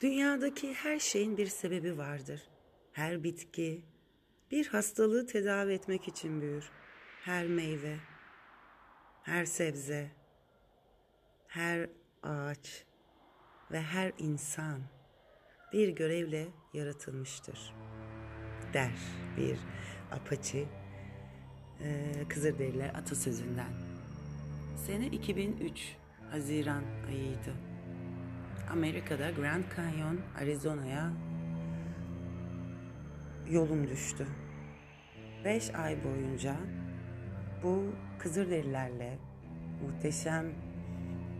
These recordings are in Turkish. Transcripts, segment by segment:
Dünyadaki her şeyin bir sebebi vardır. Her bitki bir hastalığı tedavi etmek için büyür. Her meyve, her sebze, her ağaç ve her insan bir görevle yaratılmıştır. Der bir apaçi e, Kızılderililer atasözünden. Sene 2003 Haziran ayıydı. Amerika'da Grand Canyon, Arizona'ya yolum düştü. Beş ay boyunca bu Kızılderililerle, muhteşem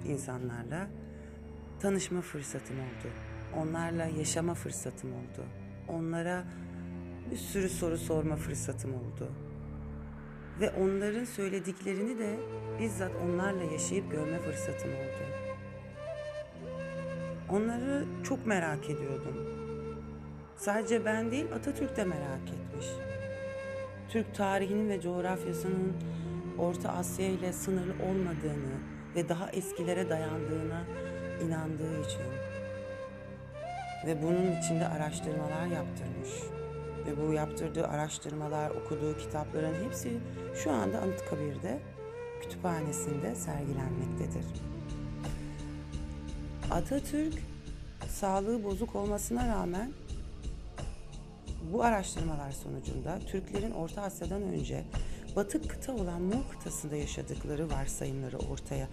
insanlarla tanışma fırsatım oldu. Onlarla yaşama fırsatım oldu. Onlara bir sürü soru sorma fırsatım oldu. Ve onların söylediklerini de bizzat onlarla yaşayıp görme fırsatım oldu. Onları çok merak ediyordum. Sadece ben değil Atatürk de merak etmiş. Türk tarihinin ve coğrafyasının Orta Asya ile sınırlı olmadığını ve daha eskilere dayandığına inandığı için ve bunun içinde araştırmalar yaptırmış ve bu yaptırdığı araştırmalar, okuduğu kitapların hepsi şu anda Anıtkabir'de kütüphanesinde sergilenmektedir. Atatürk sağlığı bozuk olmasına rağmen bu araştırmalar sonucunda Türklerin Orta Asya'dan önce Batı kıta olan Mu kıtasında yaşadıkları varsayımları ortaya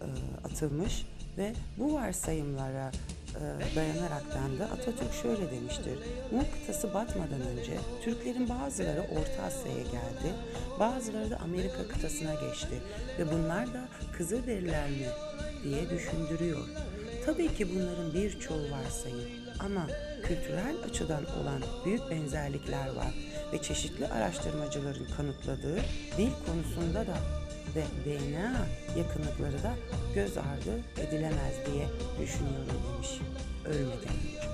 e, atılmış ve bu varsayımlara e, dayanaraktan da Atatürk şöyle demiştir. Mu kıtası batmadan önce Türklerin bazıları Orta Asya'ya geldi, bazıları da Amerika kıtasına geçti ve bunlar da Kızılderililer mi diye düşündürüyor. Tabii ki bunların birçoğu varsayım. Ama kültürel açıdan olan büyük benzerlikler var. Ve çeşitli araştırmacıların kanıtladığı dil konusunda da ve DNA yakınlıkları da göz ardı edilemez diye düşünüyorum demiş. Ölmeden önce.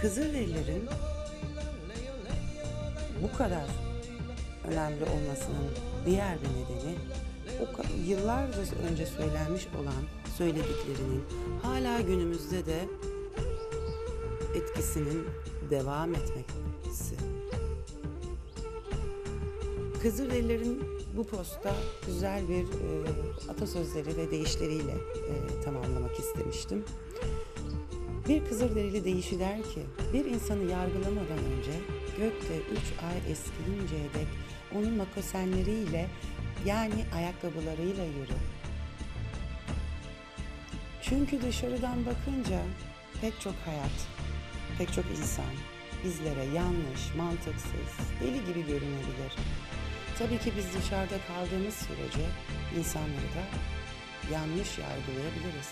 Kızılderililerin bu kadar önemli olmasının diğer bir nedeni o yıllarca önce söylenmiş olan söylediklerinin hala günümüzde de etkisinin devam etmesi. Kızılderililerin bu posta güzel bir e, atasözleri ve deyişleriyle e, tamamlamak istemiştim. Bir Kızılderili deyişi der ki, bir insanı yargılamadan önce gökte üç ay eskiyinceye dek onun makosenleriyle yani ayakkabılarıyla yürü. Çünkü dışarıdan bakınca pek çok hayat, pek çok insan bizlere yanlış, mantıksız, deli gibi görünebilir. Tabii ki biz dışarıda kaldığımız sürece insanları da yanlış yargılayabiliriz.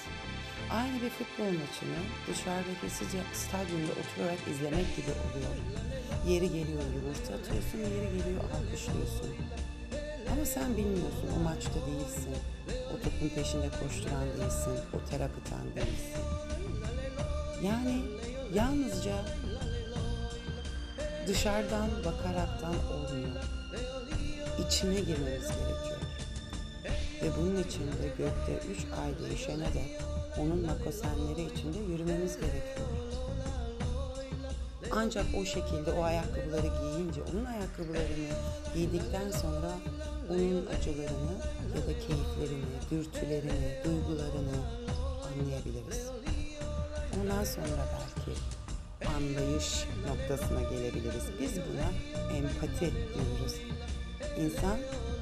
Aynı bir futbol maçını dışarıdaki stadyumda oturarak izlemek gibi oluyor. Yeri geliyor yumurta atıyorsun, yeri geliyor alkışlıyorsun. Ama sen bilmiyorsun o maçta değilsin. O topun peşinde koşturan değilsin. O ter akıtan değilsin. Yani yalnızca dışarıdan bakaraktan olmuyor. İçine girmemiz gerekiyor. Ve bunun için de gökte üç ay değişene de onun makosenleri içinde yürümemiz gerekiyor. Ancak o şekilde o ayakkabıları giyince, onun ayakkabılarını giydikten sonra onun acılarını ya da keyiflerini, dürtülerini, duygularını anlayabiliriz. Ondan sonra belki anlayış noktasına gelebiliriz. Biz buna empati diyoruz. İnsan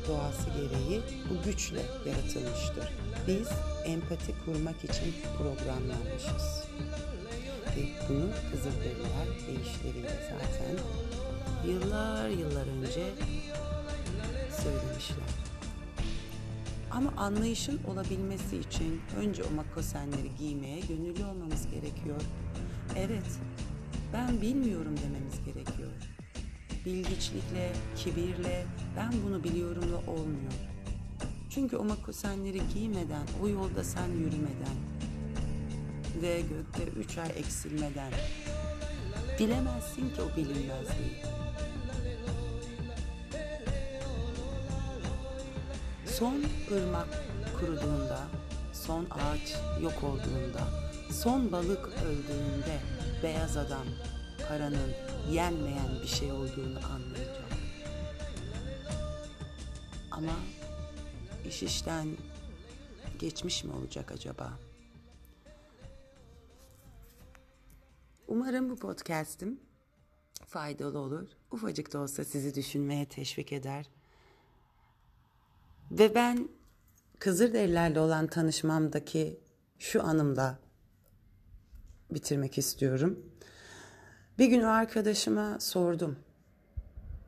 doğası gereği bu güçle yaratılmıştır. Biz empati kurmak için programlanmışız. Ve bunu Kızılderililer deyişleriyle zaten yıllar yıllar önce söylemişler. Ama anlayışın olabilmesi için önce o makosenleri giymeye gönüllü olmamız gerekiyor. Evet, ben bilmiyorum dememiz gerekiyor. Bilgiçlikle, kibirle, ben bunu biliyorumla olmuyor. Çünkü o makosenleri giymeden, o yolda sen yürümeden ve gökte üç ay eksilmeden bilemezsin ki o bilinmezliği. Son ırmak kuruduğunda, son ağaç yok olduğunda, son balık öldüğünde beyaz adam paranın yenmeyen bir şey olduğunu anlayacak. Ama iş işten geçmiş mi olacak acaba? Umarım bu podcast'im faydalı olur. Ufacık da olsa sizi düşünmeye teşvik eder. Ve ben Kızılderililerle olan tanışmamdaki şu anımda bitirmek istiyorum. Bir gün o arkadaşıma sordum.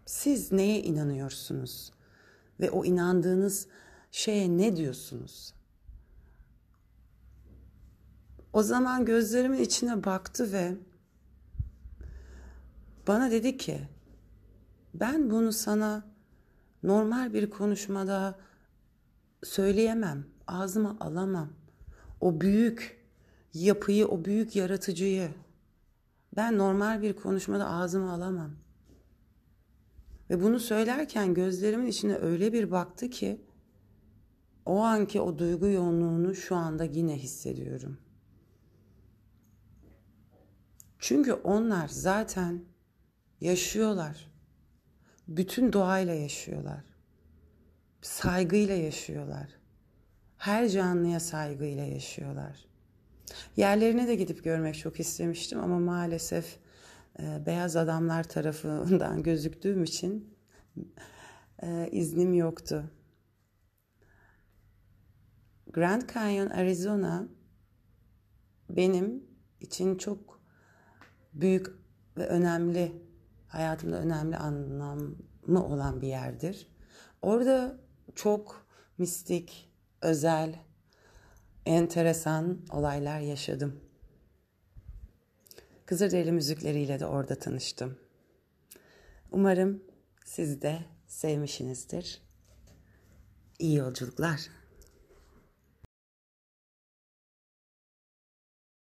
Siz neye inanıyorsunuz? Ve o inandığınız şeye ne diyorsunuz? O zaman gözlerimin içine baktı ve bana dedi ki ben bunu sana normal bir konuşmada söyleyemem, ağzıma alamam. O büyük yapıyı, o büyük yaratıcıyı ben normal bir konuşmada ağzıma alamam. Ve bunu söylerken gözlerimin içine öyle bir baktı ki o anki o duygu yoğunluğunu şu anda yine hissediyorum. Çünkü onlar zaten yaşıyorlar. Bütün doğayla yaşıyorlar. Saygıyla yaşıyorlar. Her canlıya saygıyla yaşıyorlar. Yerlerine de gidip görmek çok istemiştim ama maalesef e, beyaz adamlar tarafından gözüktüğüm için e, iznim yoktu. Grand Canyon, Arizona benim için çok büyük ve önemli, hayatımda önemli anlamı olan bir yerdir. Orada çok mistik, özel, enteresan olaylar yaşadım. Kızılderili müzikleriyle de orada tanıştım. Umarım siz de sevmişsinizdir. İyi yolculuklar.